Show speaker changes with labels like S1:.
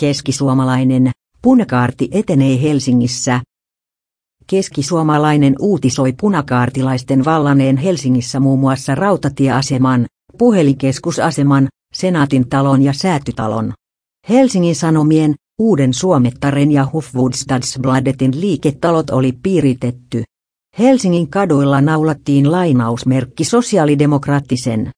S1: Keskisuomalainen, punakaarti etenee Helsingissä. Keskisuomalainen uutisoi punakaartilaisten vallaneen Helsingissä muun muassa rautatieaseman, puhelinkeskusaseman, senaatin talon ja säätytalon. Helsingin Sanomien, Uuden Suomettaren ja Hufvudstadsbladetin liiketalot oli piiritetty. Helsingin kaduilla naulattiin lainausmerkki sosiaalidemokraattisen